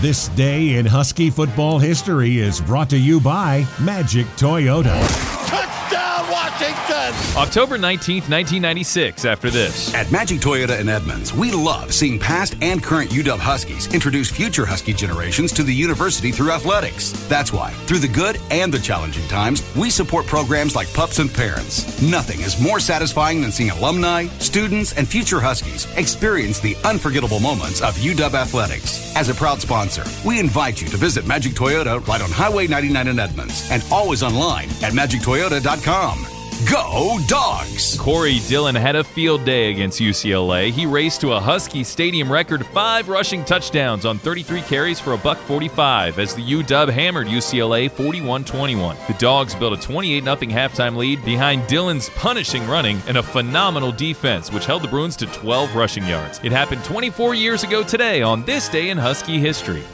This day in Husky football history is brought to you by Magic Toyota. Touchdown, Washington! October 19th, 1996, after this. At Magic Toyota in Edmonds, we love seeing past and current UW Huskies introduce future Husky generations to the university through athletics. That's why, through the good and the challenging times, we support programs like Pups and Parents. Nothing is more satisfying than seeing alumni, students, and future Huskies experience the unforgettable moments of UW athletics. As a proud sponsor, we invite you to visit Magic Toyota right on Highway 99 in Edmonds and always online at magictoyota.com. Go Dogs! Corey Dillon had a field day against UCLA. He raced to a Husky Stadium record five rushing touchdowns on 33 carries for a buck 45 as the UW hammered UCLA 41-21. The Dogs built a 28 0 halftime lead behind Dillon's punishing running and a phenomenal defense, which held the Bruins to 12 rushing yards. It happened 24 years ago today on this day in Husky history.